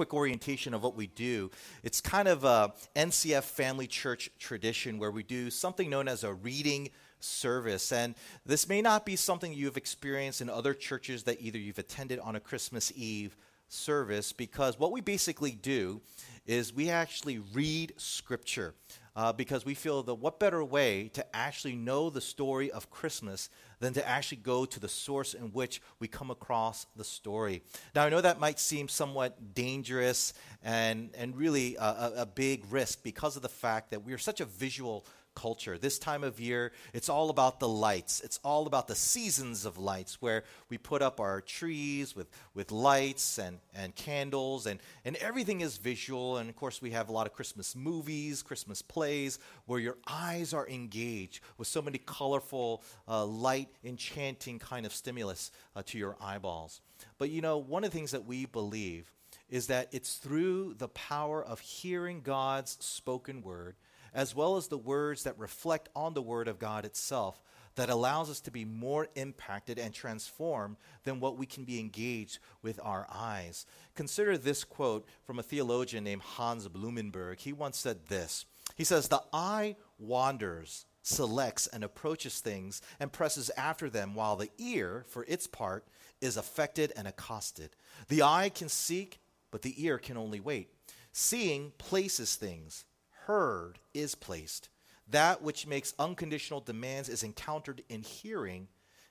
quick orientation of what we do. It's kind of a NCF family church tradition where we do something known as a reading service. And this may not be something you've experienced in other churches that either you've attended on a Christmas Eve service, because what we basically do is we actually read scripture. Uh, because we feel that what better way to actually know the story of Christmas than to actually go to the source in which we come across the story. Now, I know that might seem somewhat dangerous and, and really a, a, a big risk because of the fact that we are such a visual culture. This time of year, it's all about the lights. It's all about the seasons of lights where we put up our trees with, with lights and, and candles, and, and everything is visual. And of course, we have a lot of Christmas movies, Christmas plays, where your eyes are engaged with so many colorful, uh, light, enchanting kind of stimulus uh, to your eyeballs. But you know, one of the things that we believe is that it's through the power of hearing God's spoken word as well as the words that reflect on the Word of God itself, that allows us to be more impacted and transformed than what we can be engaged with our eyes. Consider this quote from a theologian named Hans Blumenberg. He once said this He says, The eye wanders, selects, and approaches things and presses after them, while the ear, for its part, is affected and accosted. The eye can seek, but the ear can only wait. Seeing places things, heard is placed. That which makes unconditional demands is encountered in hearing.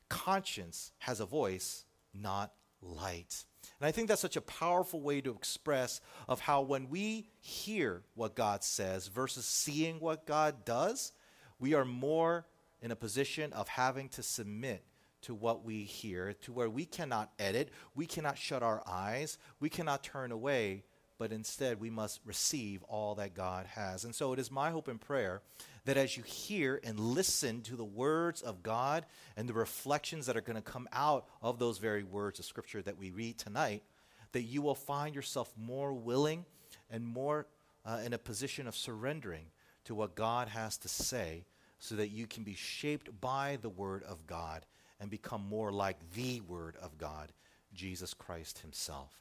Conscience has a voice, not light. And I think that's such a powerful way to express of how when we hear what God says versus seeing what God does, we are more in a position of having to submit to what we hear, to where we cannot edit, we cannot shut our eyes, we cannot turn away, but instead we must receive all that God has. And so it is my hope and prayer that as you hear and listen to the words of God and the reflections that are going to come out of those very words of Scripture that we read tonight, that you will find yourself more willing and more uh, in a position of surrendering to what God has to say so that you can be shaped by the Word of God and become more like the Word of God, Jesus Christ Himself.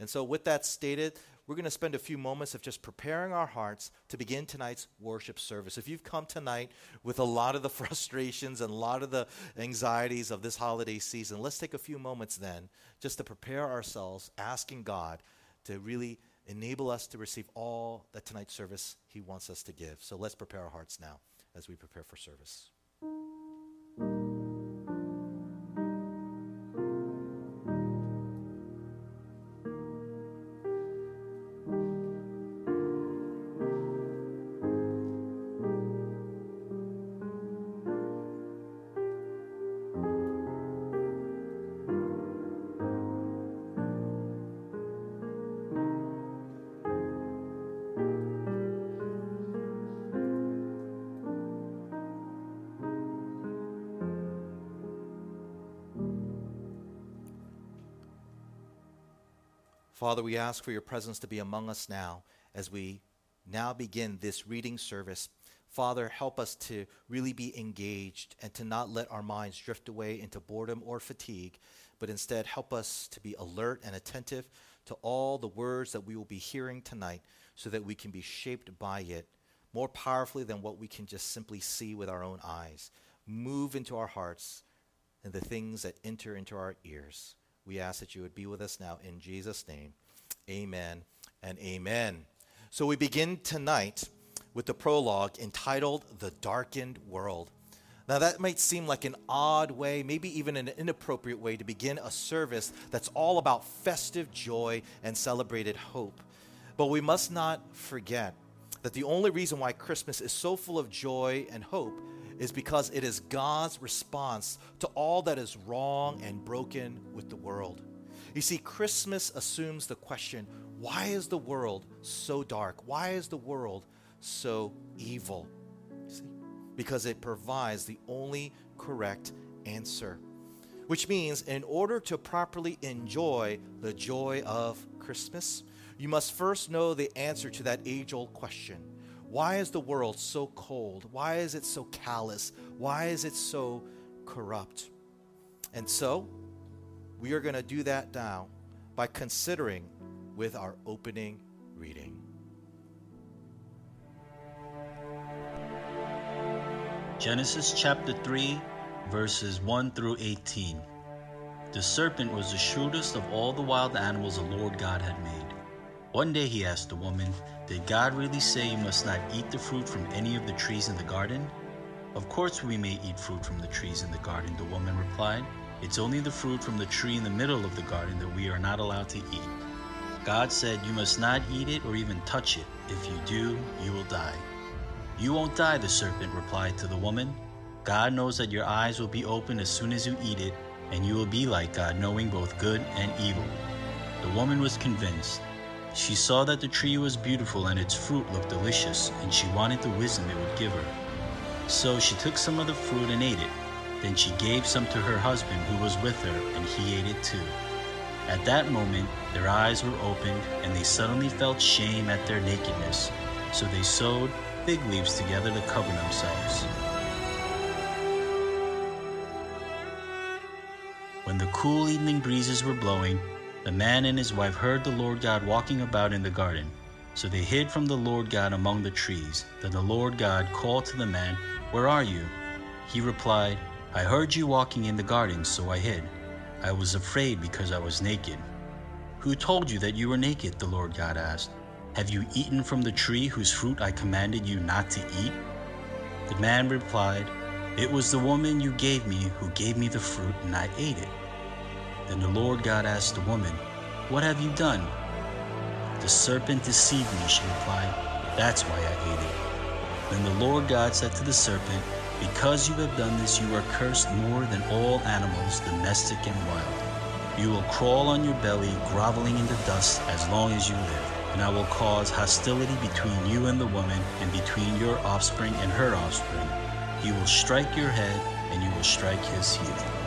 And so, with that stated, we're going to spend a few moments of just preparing our hearts to begin tonight's worship service. If you've come tonight with a lot of the frustrations and a lot of the anxieties of this holiday season, let's take a few moments then just to prepare ourselves, asking God to really enable us to receive all that tonight's service He wants us to give. So let's prepare our hearts now as we prepare for service. Father, we ask for your presence to be among us now as we now begin this reading service. Father, help us to really be engaged and to not let our minds drift away into boredom or fatigue, but instead help us to be alert and attentive to all the words that we will be hearing tonight so that we can be shaped by it more powerfully than what we can just simply see with our own eyes. Move into our hearts and the things that enter into our ears. We ask that you would be with us now in Jesus' name. Amen and amen. So we begin tonight with the prologue entitled The Darkened World. Now, that might seem like an odd way, maybe even an inappropriate way to begin a service that's all about festive joy and celebrated hope. But we must not forget that the only reason why Christmas is so full of joy and hope is because it is God's response to all that is wrong and broken with the world. You see, Christmas assumes the question why is the world so dark? Why is the world so evil? See? Because it provides the only correct answer. Which means, in order to properly enjoy the joy of Christmas, you must first know the answer to that age old question why is the world so cold? Why is it so callous? Why is it so corrupt? And so, we are going to do that now by considering with our opening reading. Genesis chapter 3, verses 1 through 18. The serpent was the shrewdest of all the wild animals the Lord God had made. One day he asked the woman, Did God really say you must not eat the fruit from any of the trees in the garden? Of course we may eat fruit from the trees in the garden, the woman replied. It's only the fruit from the tree in the middle of the garden that we are not allowed to eat. God said, You must not eat it or even touch it. If you do, you will die. You won't die, the serpent replied to the woman. God knows that your eyes will be opened as soon as you eat it, and you will be like God, knowing both good and evil. The woman was convinced. She saw that the tree was beautiful and its fruit looked delicious, and she wanted the wisdom it would give her. So she took some of the fruit and ate it. Then she gave some to her husband who was with her, and he ate it too. At that moment, their eyes were opened, and they suddenly felt shame at their nakedness. So they sewed fig leaves together to cover themselves. When the cool evening breezes were blowing, the man and his wife heard the Lord God walking about in the garden. So they hid from the Lord God among the trees. Then the Lord God called to the man, Where are you? He replied, I heard you walking in the garden, so I hid. I was afraid because I was naked. Who told you that you were naked? The Lord God asked. Have you eaten from the tree whose fruit I commanded you not to eat? The man replied, It was the woman you gave me who gave me the fruit, and I ate it. Then the Lord God asked the woman, What have you done? The serpent deceived me, she replied. That's why I ate it. Then the Lord God said to the serpent, Because you have done this, you are cursed more than all animals, domestic and wild. You will crawl on your belly, groveling in the dust as long as you live and I will cause hostility between you and the woman, and between your offspring and her offspring. He will strike your head, and you will strike his heel.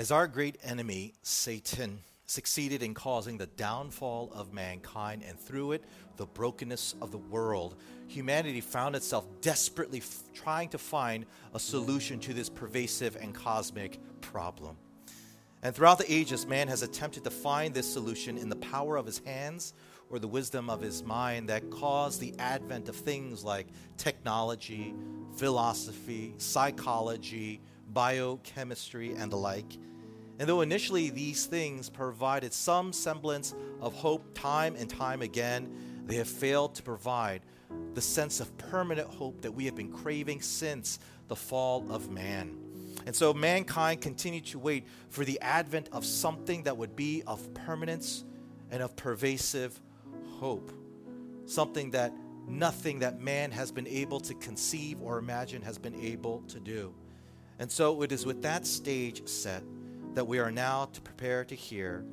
As our great enemy, Satan, succeeded in causing the downfall of mankind and through it the brokenness of the world, humanity found itself desperately f- trying to find a solution to this pervasive and cosmic problem. And throughout the ages, man has attempted to find this solution in the power of his hands or the wisdom of his mind that caused the advent of things like technology, philosophy, psychology, biochemistry, and the like. And though initially these things provided some semblance of hope time and time again, they have failed to provide the sense of permanent hope that we have been craving since the fall of man. And so mankind continued to wait for the advent of something that would be of permanence and of pervasive hope. Something that nothing that man has been able to conceive or imagine has been able to do. And so it is with that stage set that we are now to prepare to hear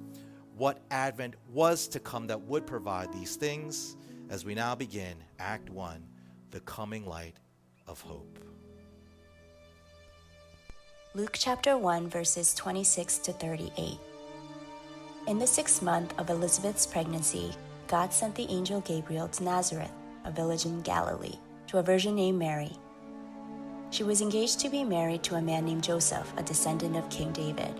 what Advent was to come that would provide these things as we now begin Act 1 The Coming Light of Hope. Luke chapter 1, verses 26 to 38. In the sixth month of Elizabeth's pregnancy, God sent the angel Gabriel to Nazareth, a village in Galilee, to a virgin named Mary. She was engaged to be married to a man named Joseph, a descendant of King David.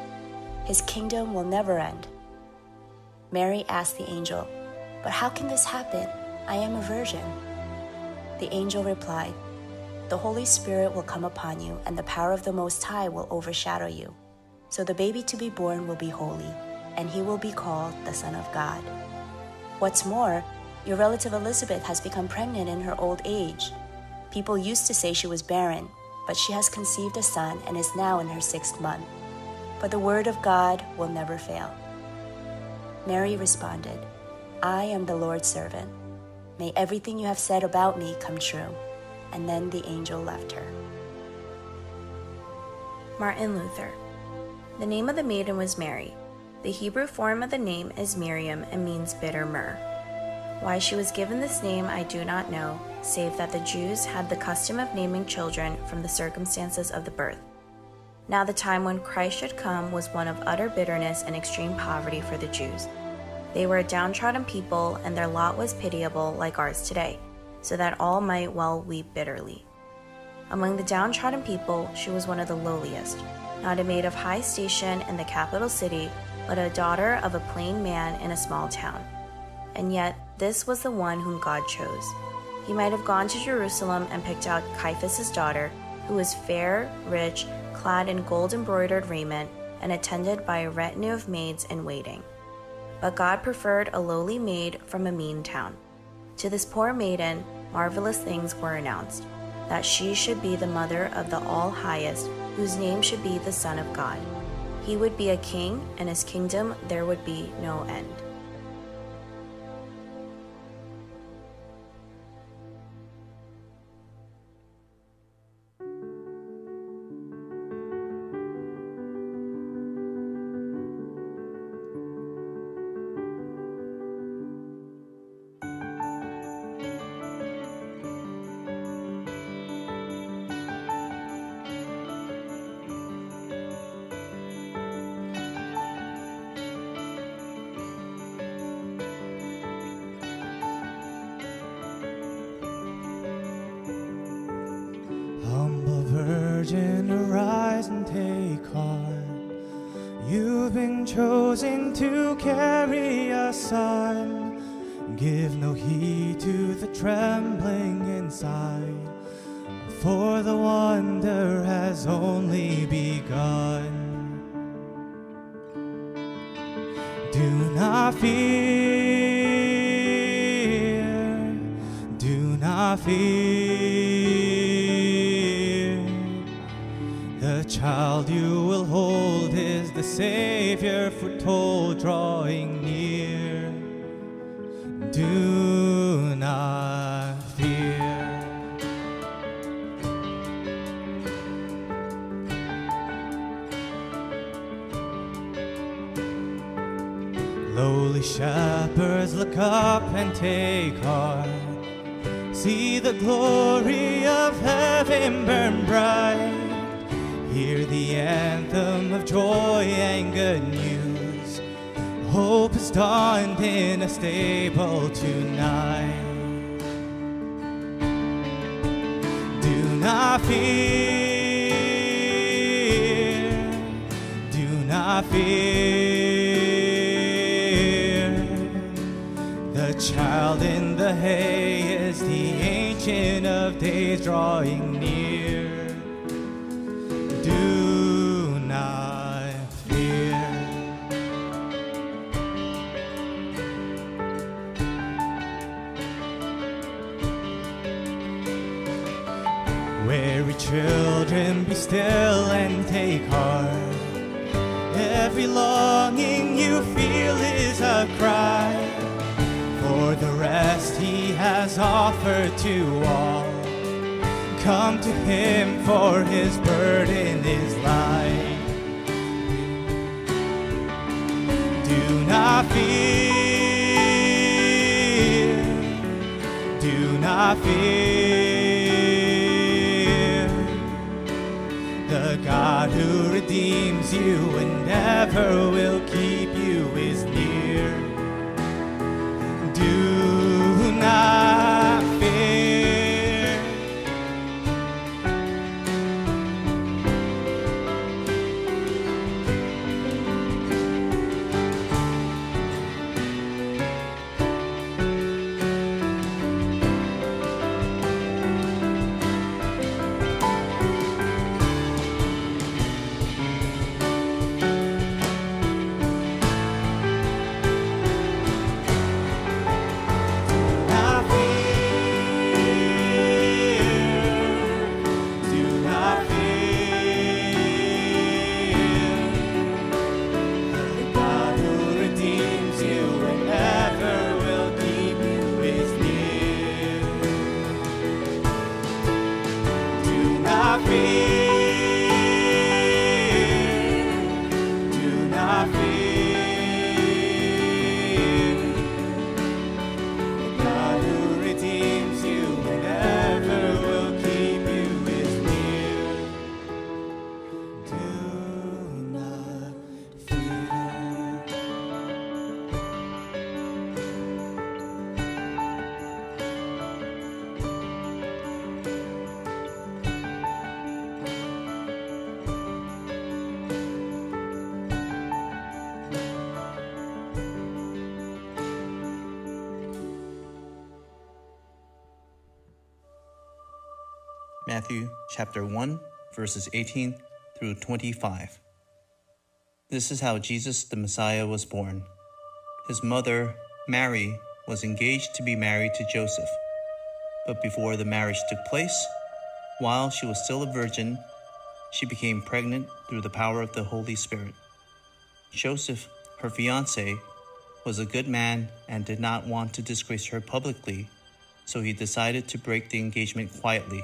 His kingdom will never end. Mary asked the angel, But how can this happen? I am a virgin. The angel replied, The Holy Spirit will come upon you, and the power of the Most High will overshadow you. So the baby to be born will be holy, and he will be called the Son of God. What's more, your relative Elizabeth has become pregnant in her old age. People used to say she was barren, but she has conceived a son and is now in her sixth month. But the word of God will never fail. Mary responded, I am the Lord's servant. May everything you have said about me come true. And then the angel left her. Martin Luther. The name of the maiden was Mary. The Hebrew form of the name is Miriam and means bitter myrrh. Why she was given this name I do not know, save that the Jews had the custom of naming children from the circumstances of the birth. Now, the time when Christ should come was one of utter bitterness and extreme poverty for the Jews. They were a downtrodden people, and their lot was pitiable like ours today, so that all might well weep bitterly. Among the downtrodden people, she was one of the lowliest, not a maid of high station in the capital city, but a daughter of a plain man in a small town. And yet, this was the one whom God chose. He might have gone to Jerusalem and picked out Caiaphas's daughter, who who was fair, rich, clad in gold embroidered raiment, and attended by a retinue of maids in waiting. But God preferred a lowly maid from a mean town. To this poor maiden, marvelous things were announced that she should be the mother of the All Highest, whose name should be the Son of God. He would be a king, and his kingdom there would be no end. Still and take heart. Every longing you feel is a cry. For the rest he has offered to all. Come to him, for his burden is light. Do not fear. Do not fear. God who redeems you and never will Matthew chapter 1, verses 18 through 25. This is how Jesus the Messiah was born. His mother, Mary, was engaged to be married to Joseph. But before the marriage took place, while she was still a virgin, she became pregnant through the power of the Holy Spirit. Joseph, her fiance, was a good man and did not want to disgrace her publicly, so he decided to break the engagement quietly.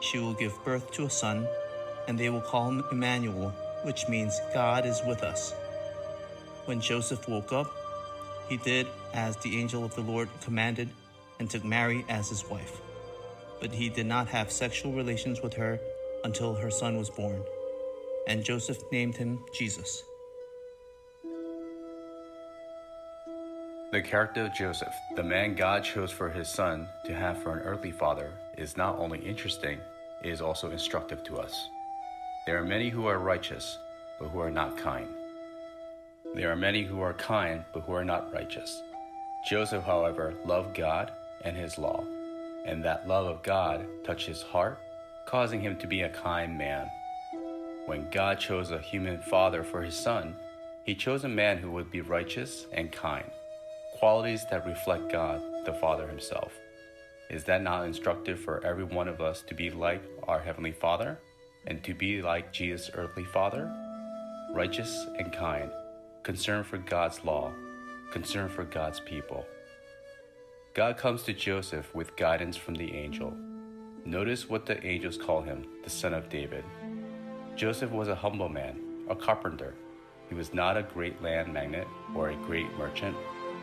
She will give birth to a son, and they will call him Emmanuel, which means God is with us. When Joseph woke up, he did as the angel of the Lord commanded and took Mary as his wife. But he did not have sexual relations with her until her son was born, and Joseph named him Jesus. The character of Joseph, the man God chose for his son to have for an earthly father, is not only interesting, it is also instructive to us. There are many who are righteous, but who are not kind. There are many who are kind, but who are not righteous. Joseph, however, loved God and his law, and that love of God touched his heart, causing him to be a kind man. When God chose a human father for his son, he chose a man who would be righteous and kind, qualities that reflect God, the Father himself. Is that not instructive for every one of us to be like our Heavenly Father and to be like Jesus' earthly Father? Righteous and kind, concerned for God's law, concerned for God's people. God comes to Joseph with guidance from the angel. Notice what the angels call him, the son of David. Joseph was a humble man, a carpenter. He was not a great land magnate or a great merchant.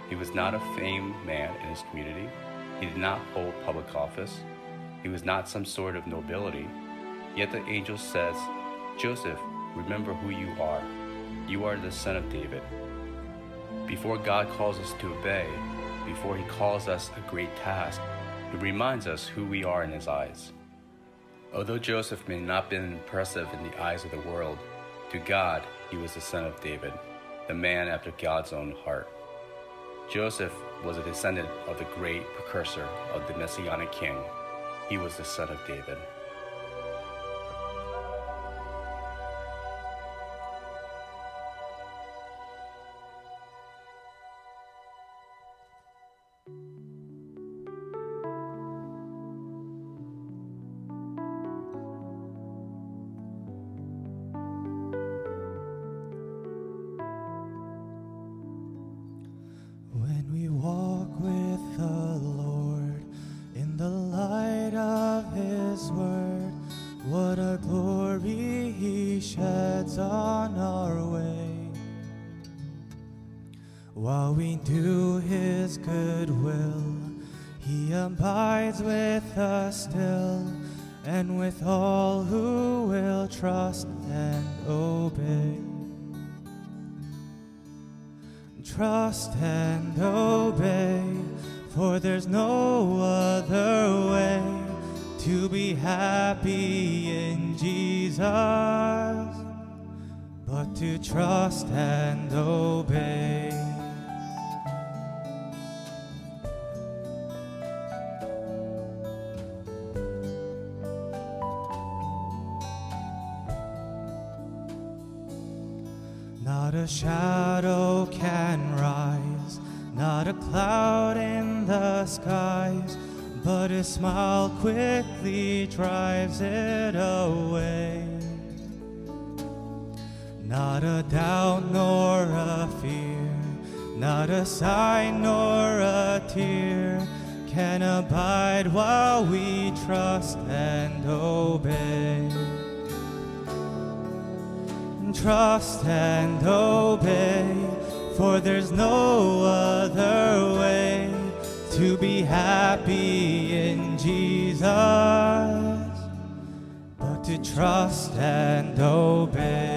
He was not a famed man in his community. He did not hold public office. He was not some sort of nobility. Yet the angel says, Joseph, remember who you are. You are the son of David. Before God calls us to obey, before he calls us a great task, he reminds us who we are in his eyes. Although Joseph may not have been impressive in the eyes of the world, to God he was the son of David, the man after God's own heart. Joseph was a descendant of the great precursor of the Messianic king. He was the son of David. A shadow can rise, not a cloud in the skies, but a smile quickly drives it away. Not a doubt nor a fear, not a sigh nor a tear can abide while we trust and obey trust and obey, for there's no other way to be happy in Jesus but to trust and obey.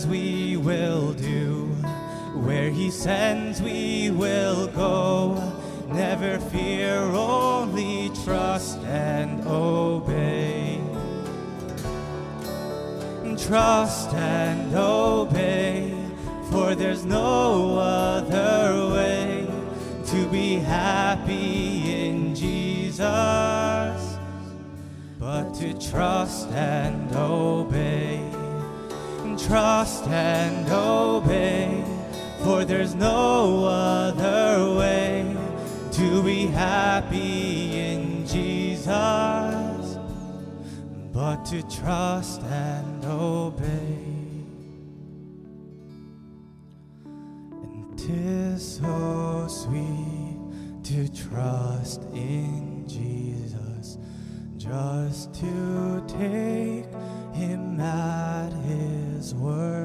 Says we will do, where he sends we will go. Never fear, only trust and obey. Trust and obey, for there's no other way to be happy in Jesus but to trust and obey. Trust and obey, for there's no other way to be happy in Jesus but to trust and obey. And 'tis so sweet to trust in Jesus, just to take him at his word,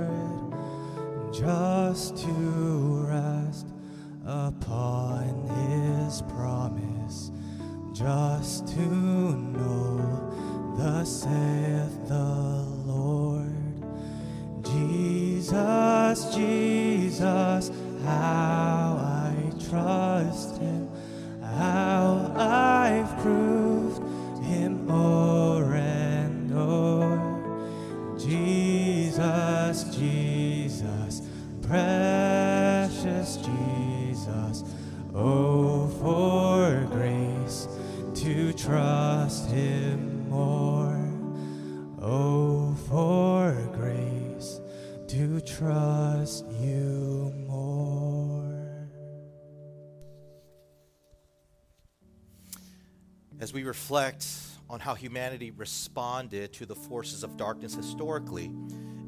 reflect on how humanity responded to the forces of darkness historically,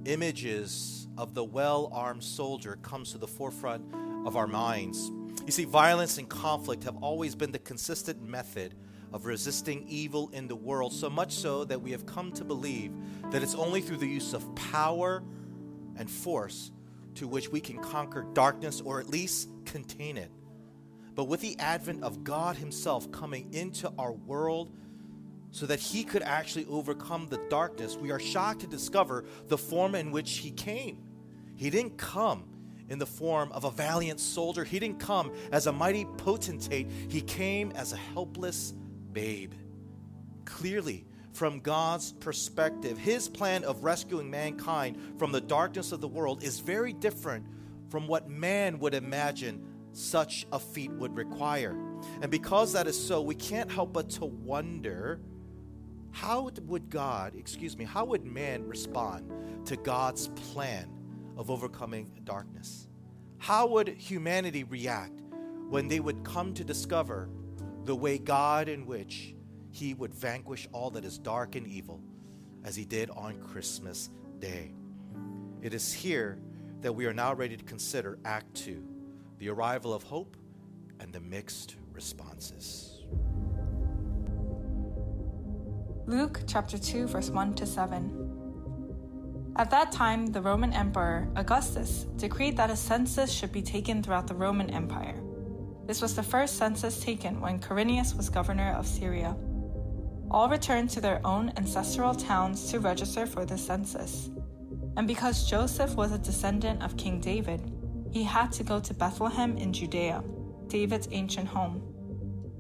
images of the well-armed soldier comes to the forefront of our minds. You see, violence and conflict have always been the consistent method of resisting evil in the world, so much so that we have come to believe that it's only through the use of power and force to which we can conquer darkness or at least contain it. But with the advent of God Himself coming into our world so that He could actually overcome the darkness, we are shocked to discover the form in which He came. He didn't come in the form of a valiant soldier, He didn't come as a mighty potentate, He came as a helpless babe. Clearly, from God's perspective, His plan of rescuing mankind from the darkness of the world is very different from what man would imagine such a feat would require. And because that is so, we can't help but to wonder how would God, excuse me, how would man respond to God's plan of overcoming darkness? How would humanity react when they would come to discover the way God in which he would vanquish all that is dark and evil as he did on Christmas Day? It is here that we are now ready to consider Act 2 the arrival of hope and the mixed responses. Luke chapter 2, verse 1 to 7. At that time, the Roman Emperor Augustus decreed that a census should be taken throughout the Roman Empire. This was the first census taken when Quirinius was governor of Syria. All returned to their own ancestral towns to register for the census. And because Joseph was a descendant of King David, he had to go to Bethlehem in Judea, David's ancient home.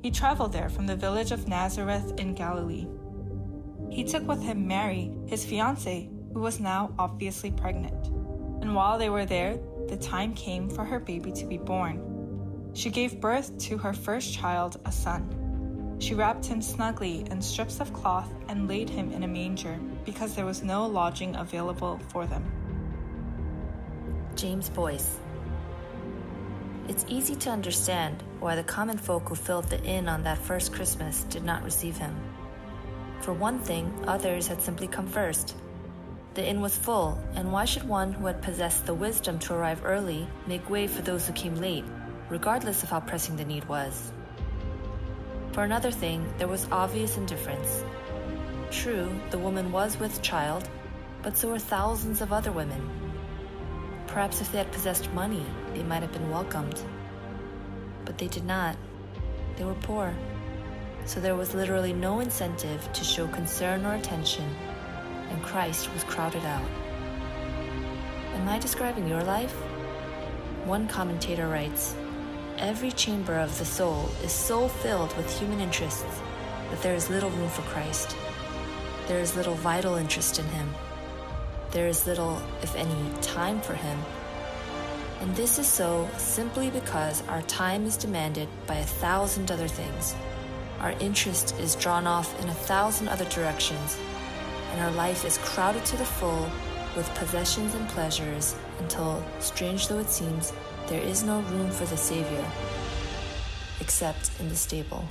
He traveled there from the village of Nazareth in Galilee. He took with him Mary, his fiancée, who was now obviously pregnant. And while they were there, the time came for her baby to be born. She gave birth to her first child, a son. She wrapped him snugly in strips of cloth and laid him in a manger because there was no lodging available for them. James Boice. It's easy to understand why the common folk who filled the inn on that first Christmas did not receive him. For one thing, others had simply come first. The inn was full, and why should one who had possessed the wisdom to arrive early make way for those who came late, regardless of how pressing the need was? For another thing, there was obvious indifference. True, the woman was with child, but so were thousands of other women. Perhaps if they had possessed money, they might have been welcomed. But they did not. They were poor. So there was literally no incentive to show concern or attention, and Christ was crowded out. Am I describing your life? One commentator writes Every chamber of the soul is so filled with human interests that there is little room for Christ. There is little vital interest in Him. There is little, if any, time for Him. And this is so simply because our time is demanded by a thousand other things. Our interest is drawn off in a thousand other directions, and our life is crowded to the full with possessions and pleasures until, strange though it seems, there is no room for the Savior except in the stable.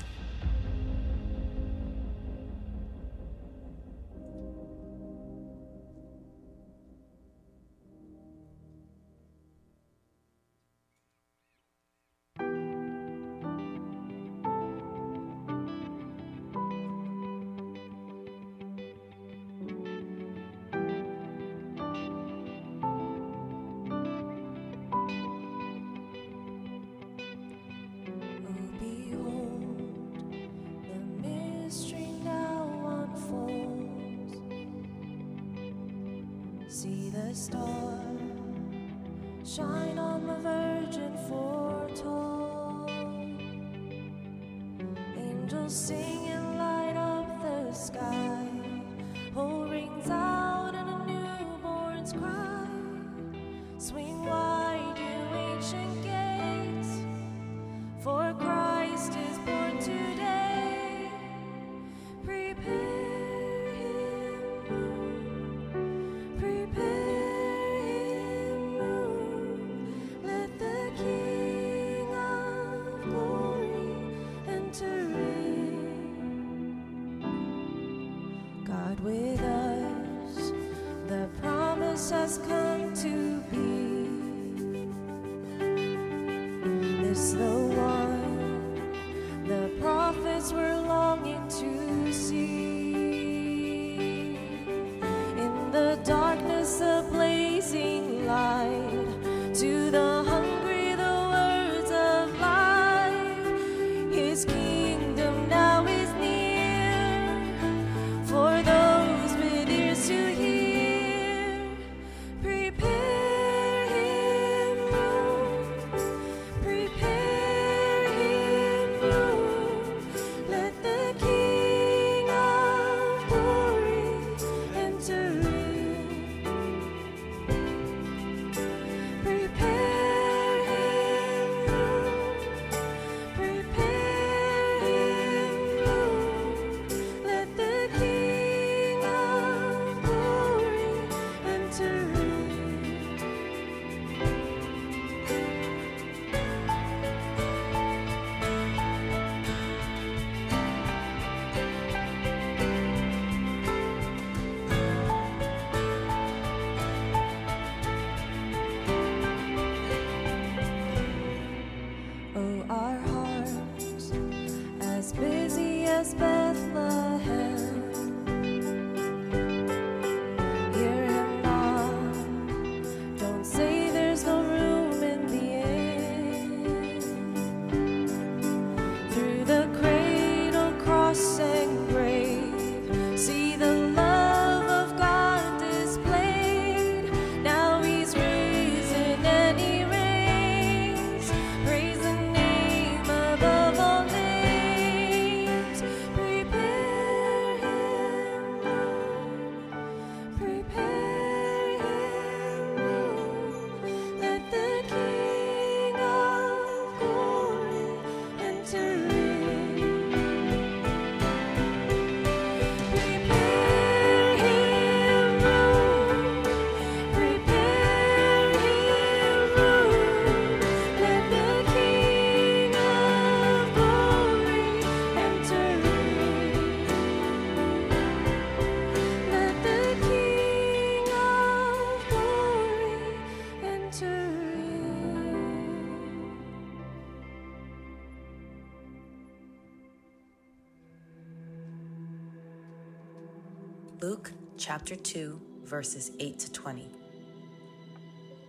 Luke chapter 2, verses 8 to 20.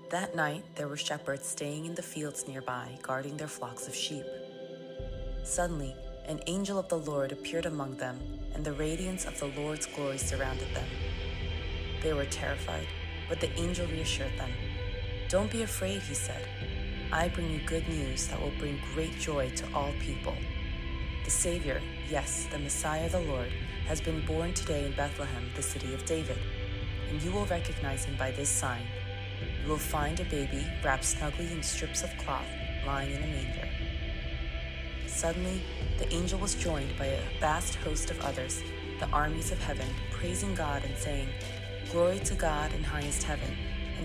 That night there were shepherds staying in the fields nearby, guarding their flocks of sheep. Suddenly, an angel of the Lord appeared among them, and the radiance of the Lord's glory surrounded them. They were terrified, but the angel reassured them. Don't be afraid, he said. I bring you good news that will bring great joy to all people. The Savior, yes, the Messiah, the Lord, has been born today in Bethlehem, the city of David, and you will recognize him by this sign. You will find a baby wrapped snugly in strips of cloth lying in a manger. Suddenly, the angel was joined by a vast host of others, the armies of heaven, praising God and saying, Glory to God in highest heaven,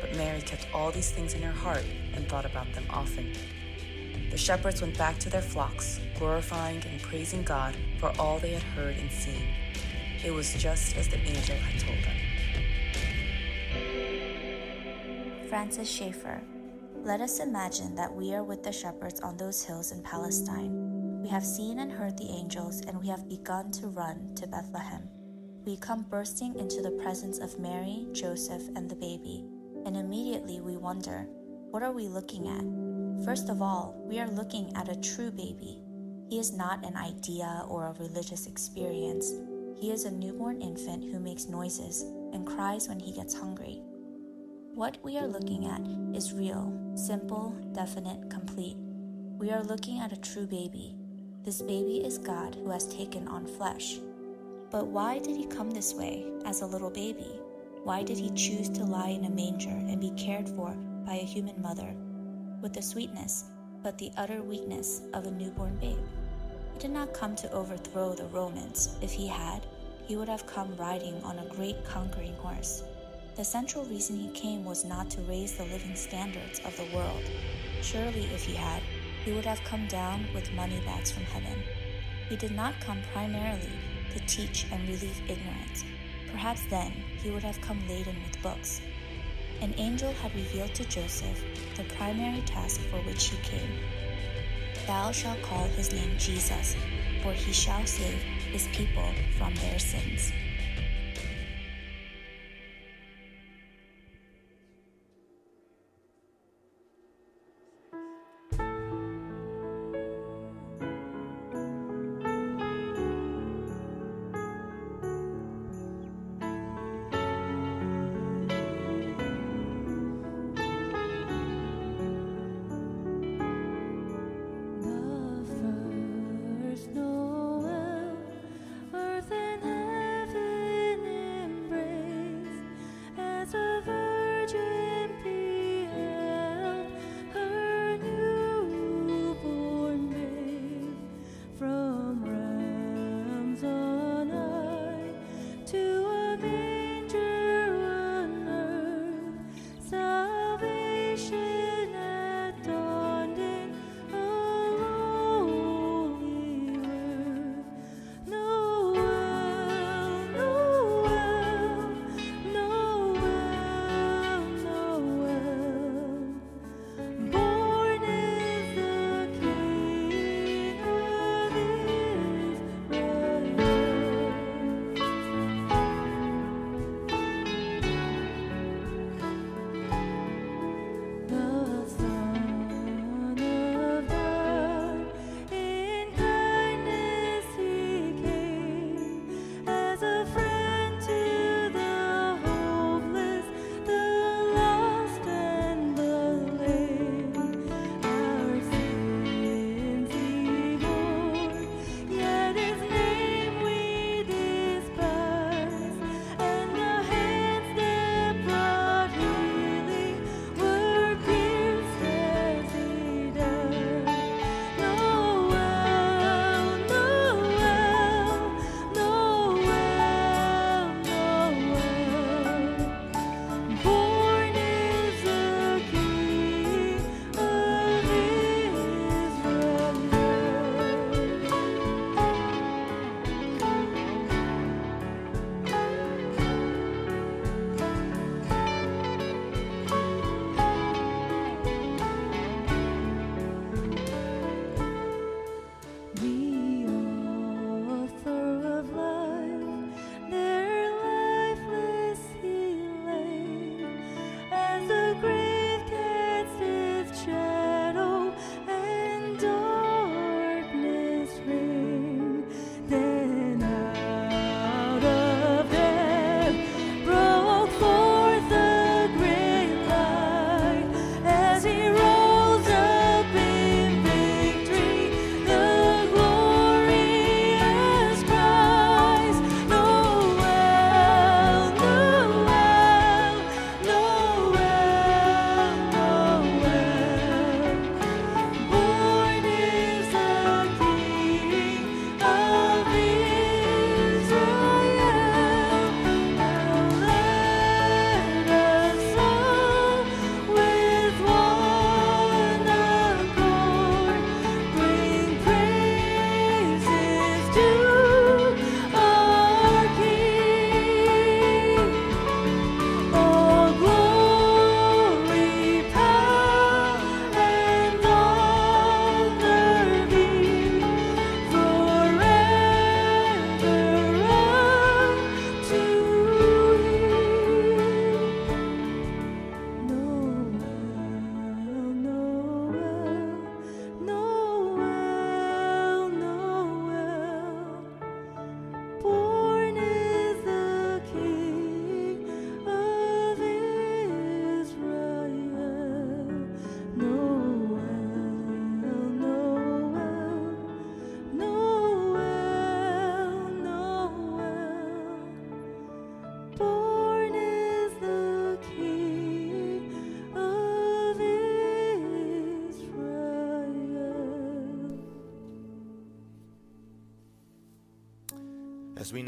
but Mary kept all these things in her heart and thought about them often. The shepherds went back to their flocks, glorifying and praising God for all they had heard and seen. It was just as the angel had told them. Francis Schaeffer. Let us imagine that we are with the shepherds on those hills in Palestine. We have seen and heard the angels, and we have begun to run to Bethlehem. We come bursting into the presence of Mary, Joseph, and the baby, and immediately we wonder what are we looking at? First of all, we are looking at a true baby. He is not an idea or a religious experience. He is a newborn infant who makes noises and cries when he gets hungry. What we are looking at is real, simple, definite, complete. We are looking at a true baby. This baby is God who has taken on flesh. But why did he come this way, as a little baby? Why did he choose to lie in a manger and be cared for by a human mother, with the sweetness, but the utter weakness of a newborn babe? He did not come to overthrow the Romans. If he had, he would have come riding on a great conquering horse. The central reason he came was not to raise the living standards of the world. Surely, if he had, he would have come down with money bags from heaven. He did not come primarily to teach and relieve ignorance. Perhaps then he would have come laden with books. An angel had revealed to Joseph the primary task for which he came. Thou shalt call his name Jesus, for he shall save his people from their sins.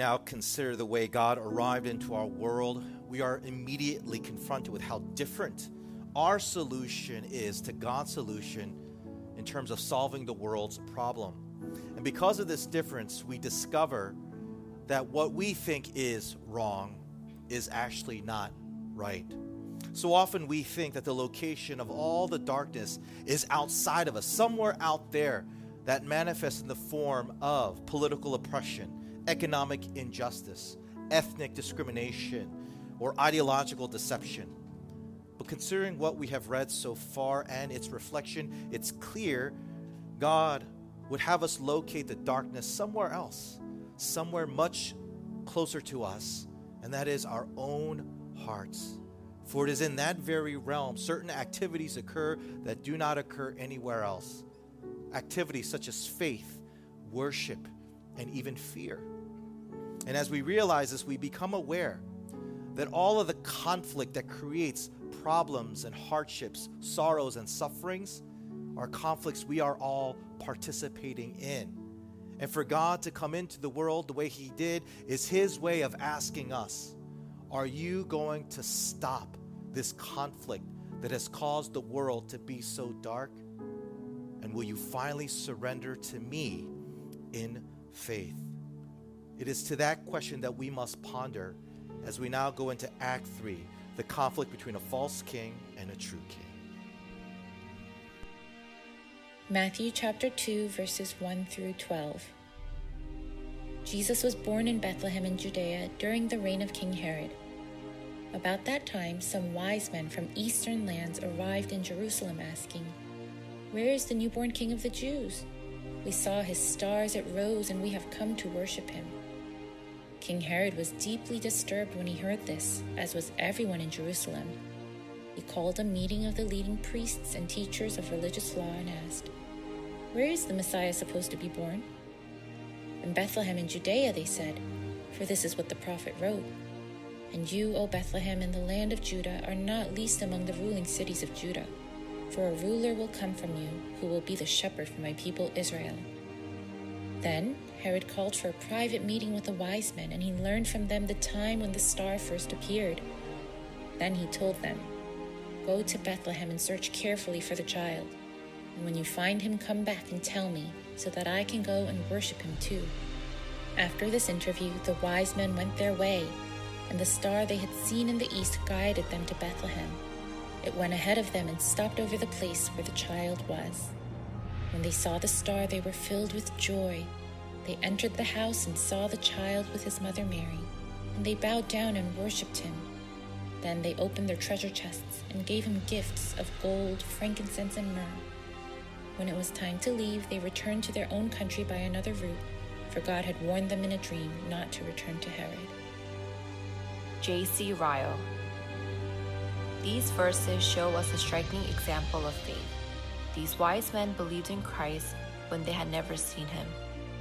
Now consider the way God arrived into our world, we are immediately confronted with how different our solution is to God's solution in terms of solving the world's problem. And because of this difference, we discover that what we think is wrong is actually not right. So often we think that the location of all the darkness is outside of us, somewhere out there that manifests in the form of political oppression, economic injustice, ethnic discrimination, or ideological deception. But considering what we have read so far and its reflection, it's clear God would have us locate the darkness somewhere else, somewhere much closer to us, and that is our own hearts. For it is in that very realm certain activities occur that do not occur anywhere else. Activities such as faith, worship, and even fear. And as we realize this, we become aware that all of the conflict that creates problems and hardships, sorrows and sufferings are conflicts we are all participating in. And for God to come into the world the way He did is His way of asking us Are you going to stop this conflict that has caused the world to be so dark? And will you finally surrender to me in faith? It is to that question that we must ponder as we now go into Act 3 the conflict between a false king and a true king. Matthew chapter 2, verses 1 through 12. Jesus was born in Bethlehem in Judea during the reign of King Herod. About that time, some wise men from eastern lands arrived in Jerusalem asking, Where is the newborn king of the Jews? We saw his stars as it rose, and we have come to worship him. King Herod was deeply disturbed when he heard this, as was everyone in Jerusalem. He called a meeting of the leading priests and teachers of religious law and asked, Where is the Messiah supposed to be born? In Bethlehem in Judea, they said, for this is what the prophet wrote. And you, O Bethlehem, in the land of Judah, are not least among the ruling cities of Judah, for a ruler will come from you, who will be the shepherd for my people Israel. Then Herod called for a private meeting with the wise men, and he learned from them the time when the star first appeared. Then he told them, Go to Bethlehem and search carefully for the child. And when you find him, come back and tell me, so that I can go and worship him too. After this interview, the wise men went their way, and the star they had seen in the east guided them to Bethlehem. It went ahead of them and stopped over the place where the child was. When they saw the star, they were filled with joy. They entered the house and saw the child with his mother Mary, and they bowed down and worshipped him. Then they opened their treasure chests and gave him gifts of gold, frankincense, and myrrh. When it was time to leave, they returned to their own country by another route, for God had warned them in a dream not to return to Herod. J.C. Ryle. These verses show us a striking example of faith. These wise men believed in Christ when they had never seen him,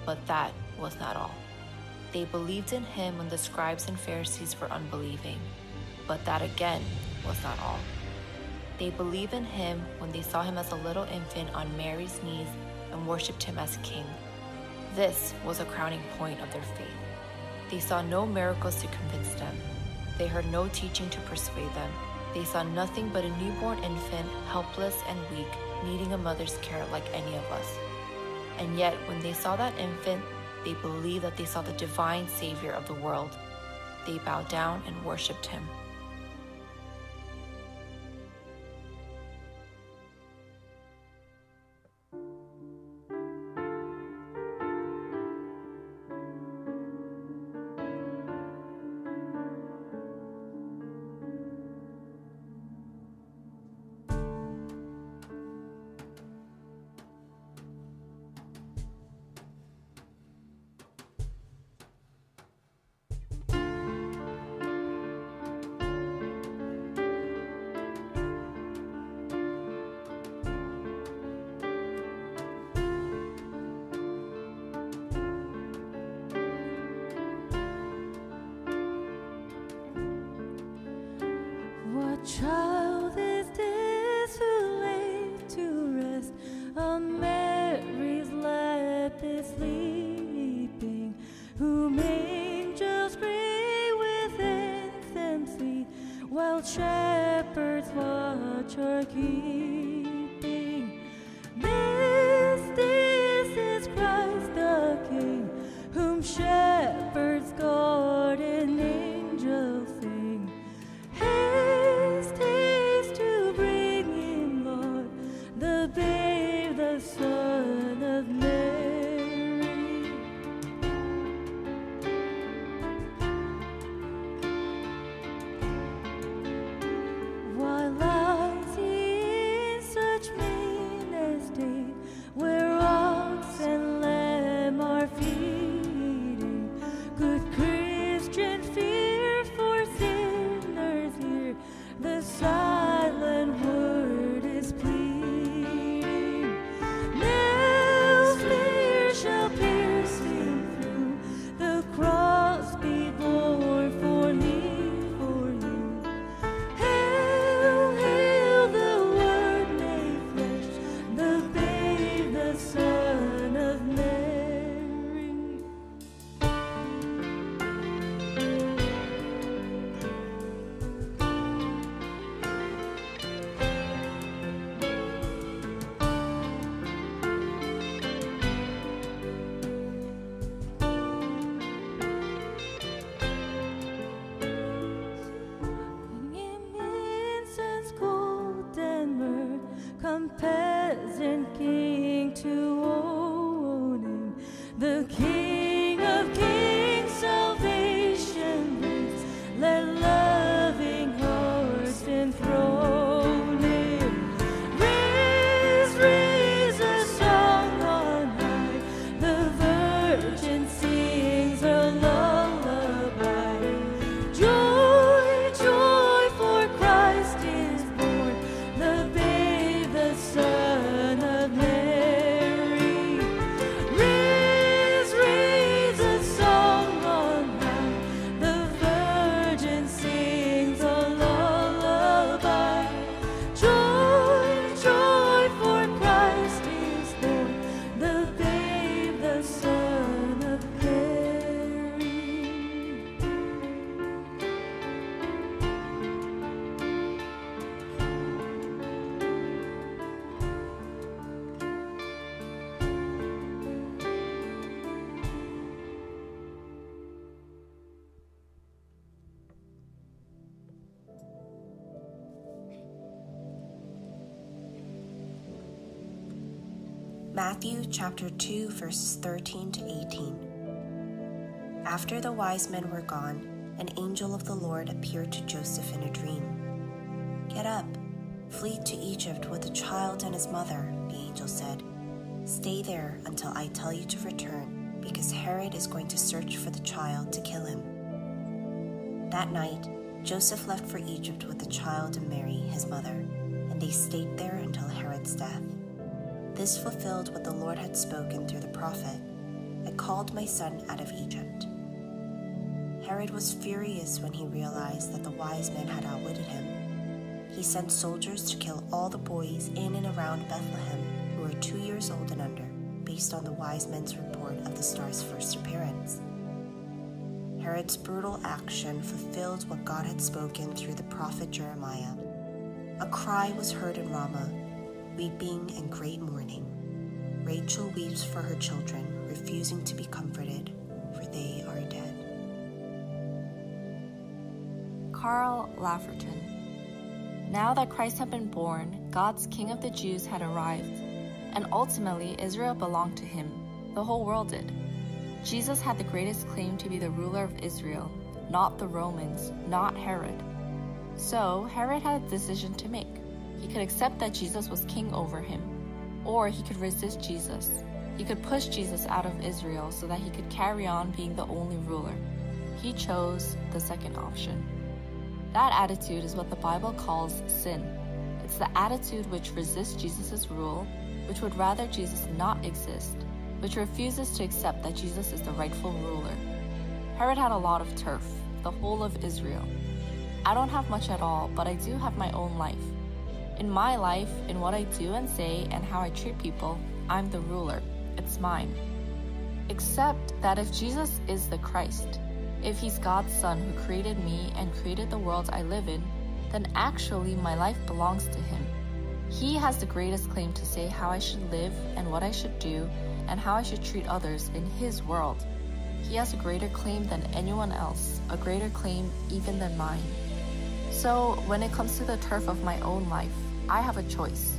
but that was not all. They believed in him when the scribes and Pharisees were unbelieving, but that again was not all. They believed in him when they saw him as a little infant on Mary's knees and worshipped him as king. This was a crowning point of their faith. They saw no miracles to convince them. They heard no teaching to persuade them. They saw nothing but a newborn infant, helpless and weak, needing a mother's care like any of us. And yet, when they saw that infant, they believed that they saw the divine Savior of the world. They bowed down and worshipped him. Matthew chapter 2, verses 13 to 18. After the wise men were gone, an angel of the Lord appeared to Joseph in a dream. Get up, flee to Egypt with the child and his mother, the angel said. Stay there until I tell you to return, because Herod is going to search for the child to kill him. That night, Joseph left for Egypt with the child and Mary, his mother, and they stayed there until Herod's death. This fulfilled what the Lord had spoken through the prophet I called my son out of Egypt. Herod was furious when he realized that the wise men had outwitted him. He sent soldiers to kill all the boys in and around Bethlehem who were two years old and under, based on the wise men's report of the star's first appearance. Herod's brutal action fulfilled what God had spoken through the prophet Jeremiah. A cry was heard in Ramah, weeping and great mourning. Rachel weeps for her children, refusing to be comforted, for they are dead. Carl Laferton. Now that Christ had been born, God's King of the Jews had arrived, and ultimately Israel belonged to him. The whole world did. Jesus had the greatest claim to be the ruler of Israel, not the Romans, not Herod. So, Herod had a decision to make. Could accept that Jesus was king over him, or he could resist Jesus. He could push Jesus out of Israel so that he could carry on being the only ruler. He chose the second option. That attitude is what the Bible calls sin. It's the attitude which resists Jesus' rule, which would rather Jesus not exist, which refuses to accept that Jesus is the rightful ruler. Herod had a lot of turf, the whole of Israel. I don't have much at all, but I do have my own life. In my life, in what I do and say, and how I treat people, I'm the ruler. It's mine. Except that if Jesus is the Christ, if he's God's Son who created me and created the world I live in, then actually my life belongs to Him. He has the greatest claim to say how I should live and what I should do and how I should treat others in His world. He has a greater claim than anyone else, a greater claim even than mine. So, when it comes to the turf of my own life, I have a choice.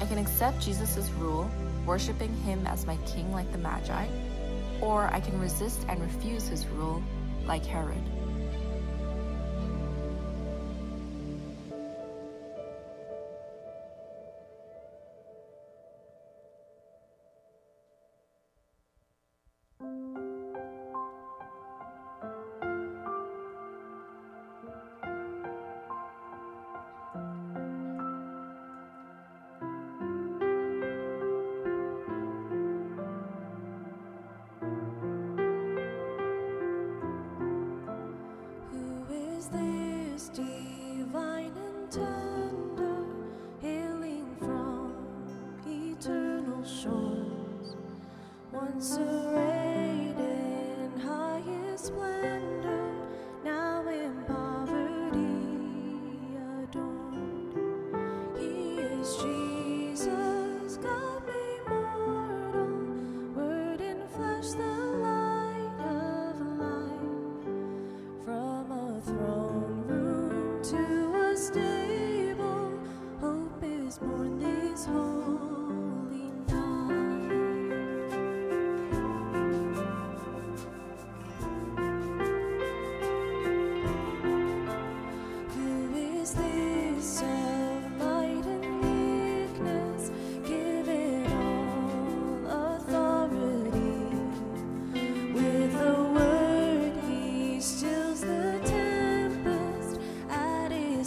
I can accept Jesus' rule, worshiping Him as my king like the Magi, or I can resist and refuse His rule like Herod.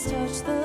Touch, the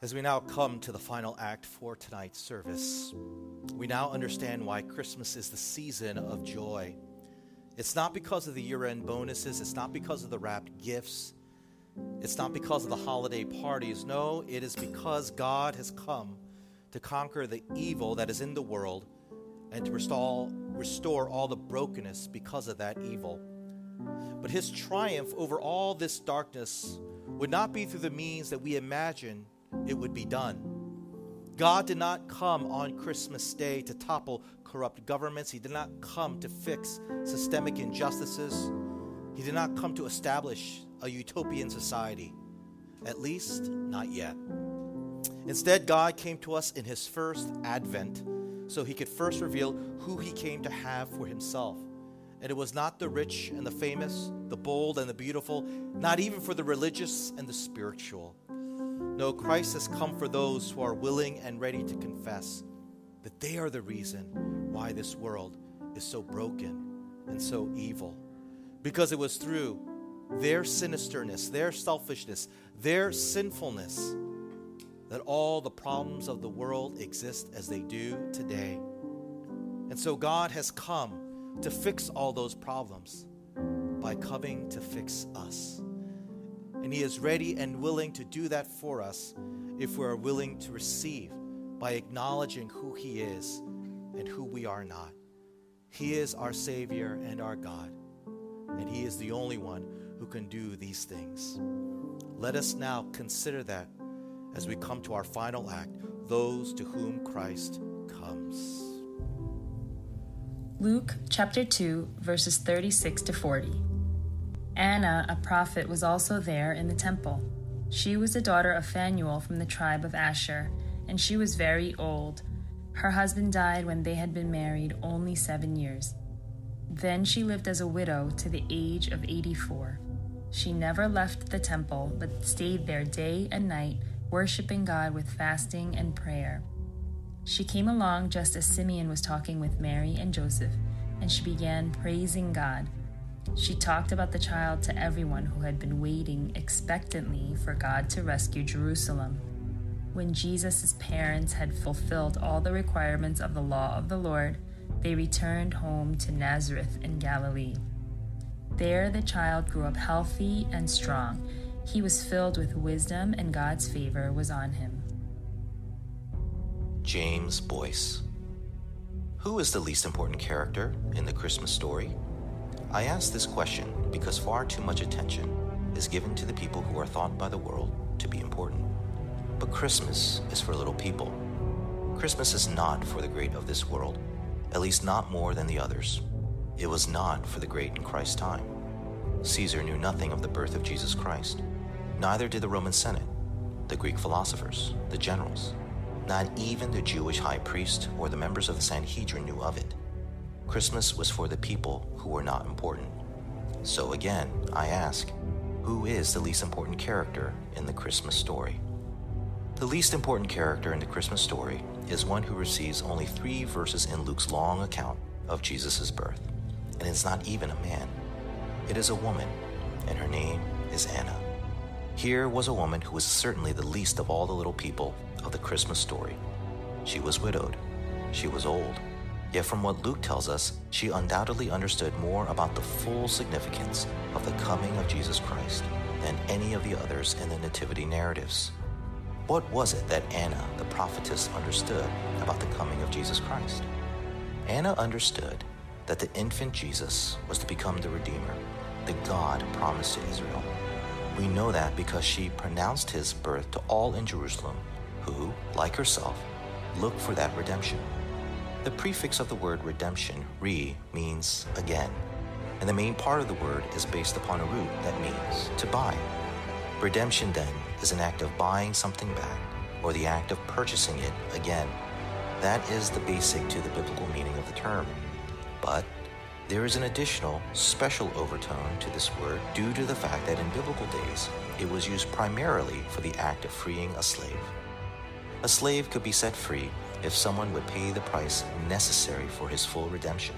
As we now come to the final act for tonight's service, we now understand why Christmas is the season of joy. It's not because of the year end bonuses, it's not because of the wrapped gifts, it's not because of the holiday parties. No, it is because God has come to conquer the evil that is in the world and to restore, restore all the brokenness because of that evil. But his triumph over all this darkness would not be through the means that we imagine it would be done. God did not come on Christmas Day to topple corrupt governments. He did not come to fix systemic injustices. He did not come to establish a utopian society, at least not yet. Instead, God came to us in his first advent so he could first reveal who he came to have for himself. And it was not the rich and the famous, the bold and the beautiful, not even for the religious and the spiritual. No, Christ has come for those who are willing and ready to confess that they are the reason why this world is so broken and so evil. Because it was through their sinisterness, their selfishness, their sinfulness that all the problems of the world exist as they do today. And so God has come to fix all those problems by coming to fix us. And He is ready and willing to do that for us if we are willing to receive by acknowledging who He is and who we are not. He is our Savior and our God, and He is the only one who can do these things. Let us now consider that as we come to our final act those to whom Christ comes. Luke chapter 2, verses 36 to 40. Anna, a prophet, was also there in the temple. She was the daughter of Phanuel from the tribe of Asher, and she was very old. Her husband died when they had been married only seven years. Then she lived as a widow to the age of 84. She never left the temple, but stayed there day and night, worshiping God with fasting and prayer. She came along just as Simeon was talking with Mary and Joseph, and she began praising God. She talked about the child to everyone who had been waiting expectantly for God to rescue Jerusalem. When Jesus' parents had fulfilled all the requirements of the law of the Lord, they returned home to Nazareth in Galilee. There the child grew up healthy and strong. He was filled with wisdom, and God's favor was on him. James Boice. Who is the least important character in the Christmas story? I ask this question because far too much attention is given to the people who are thought by the world to be important. But Christmas is for little people. Christmas is not for the great of this world, at least not more than the others. It was not for the great in Christ's time. Caesar knew nothing of the birth of Jesus Christ. Neither did the Roman Senate, the Greek philosophers, the generals. Not even the Jewish high priest or the members of the Sanhedrin knew of it. Christmas was for the people who were not important. So again, I ask, who is the least important character in the Christmas story? The least important character in the Christmas story is one who receives only three verses in Luke's long account of Jesus' birth. And it's not even a man. It is a woman, and her name is Anna. Here was a woman who was certainly the least of all the little people of the Christmas story. She was widowed. She was old. Yet, from what Luke tells us, she undoubtedly understood more about the full significance of the coming of Jesus Christ than any of the others in the Nativity narratives. What was it that Anna, the prophetess, understood about the coming of Jesus Christ? Anna understood that the infant Jesus was to become the Redeemer, the God promised to Israel. We know that because she pronounced his birth to all in Jerusalem who, like herself, looked for that redemption. The prefix of the word redemption, re, means again, and the main part of the word is based upon a root that means to buy. Redemption, then, is an act of buying something back, or the act of purchasing it again. That is the basic to the biblical meaning of the term. But there is an additional, special overtone to this word due to the fact that in biblical days, it was used primarily for the act of freeing a slave. A slave could be set free if someone would pay the price necessary for his full redemption.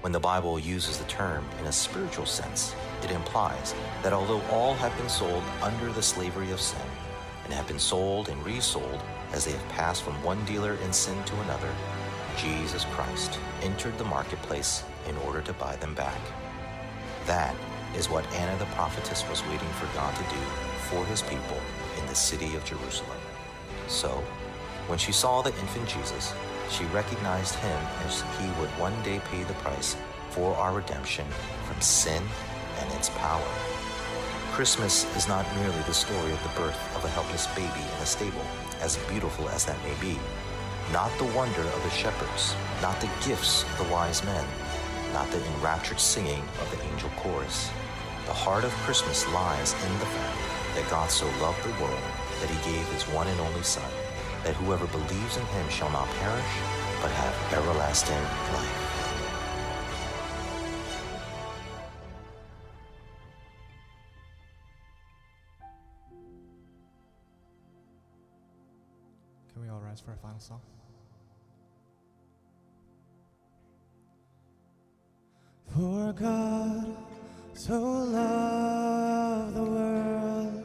When the Bible uses the term in a spiritual sense, it implies that although all have been sold under the slavery of sin, and have been sold and resold as they have passed from one dealer in sin to another, Jesus Christ entered the marketplace in order to buy them back. That is what Anna the prophetess was waiting for God to do for his people in the city of Jerusalem. So, when she saw the infant Jesus, she recognized him as he would one day pay the price for our redemption from sin and its power. Christmas is not merely the story of the birth of a helpless baby in a stable, as beautiful as that may be, not the wonder of the shepherds, not the gifts of the wise men, not the enraptured singing of the angel chorus. The heart of Christmas lies in the fact that God so loved the world that he gave his one and only Son, that whoever believes in him shall not perish, but have everlasting life. Can we all rise for a final song? For God so loved the world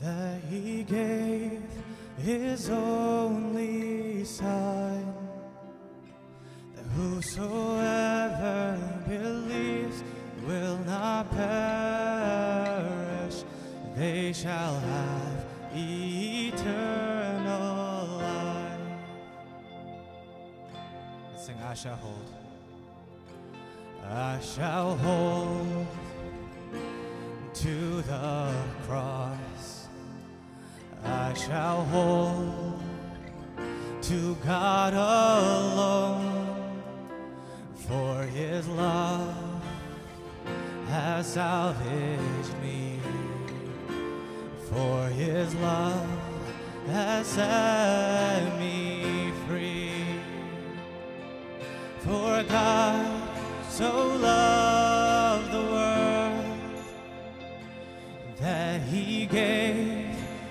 that he gave his only Son, that whosoever believes will not perish, they shall have eternal life. Let's sing, I shall hold. I shall hold to the cross. I shall hold to God alone, for his love has salvaged me. For his love has set me free. For God so loved the world that he gave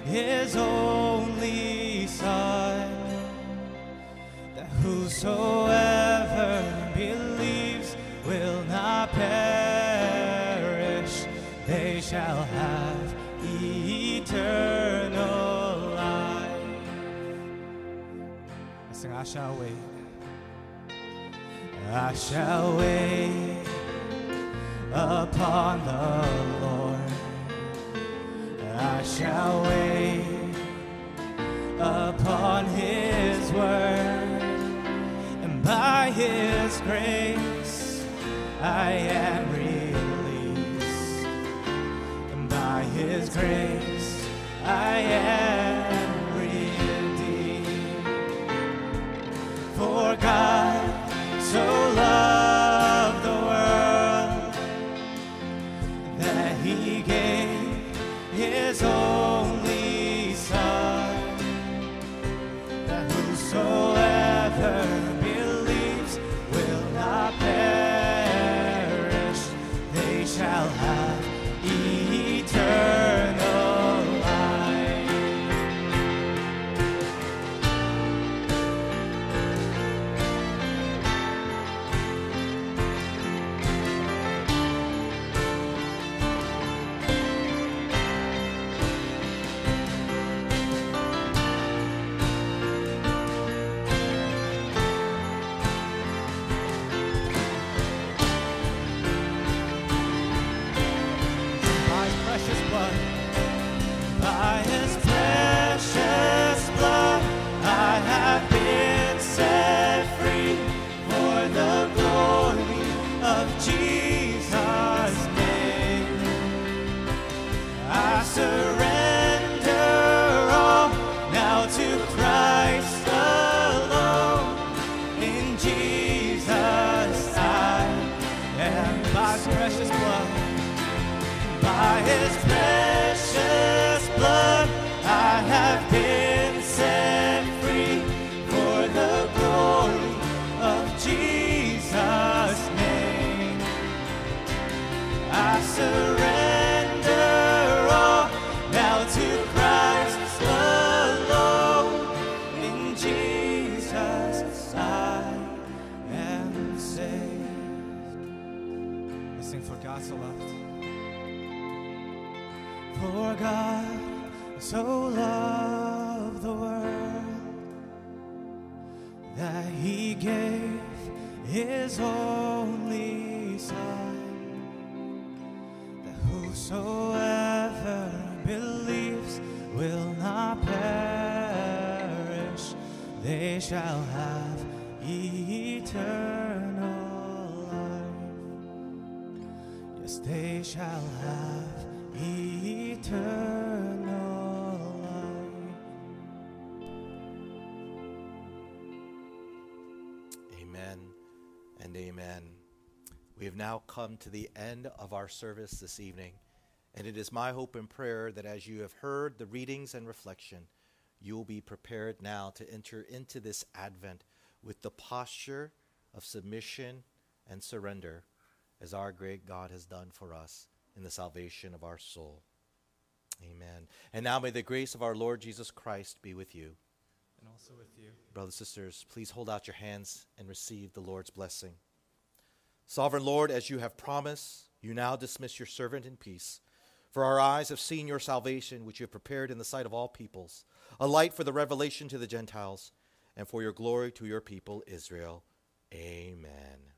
his only Son, that whosoever believes will not perish, they shall have eternal life. I sing, I shall wait. I shall wait upon the Lord. I shall wait upon His word, and by His grace I am released, and by His grace I am shall have eternal life. Yes, they shall have eternal life. Amen and amen. We have now come to the end of our service this evening, and it is my hope and prayer that as you have heard the readings and reflection, you will be prepared now to enter into this Advent with the posture of submission and surrender as our great God has done for us in the salvation of our soul. Amen. And now may the grace of our Lord Jesus Christ be with you. And also with you. Brothers and sisters, please hold out your hands and receive the Lord's blessing. Sovereign Lord, as you have promised, you now dismiss your servant in peace. For our eyes have seen your salvation, which you have prepared in the sight of all peoples, a light for the revelation to the Gentiles, and for your glory to your people, Israel. Amen.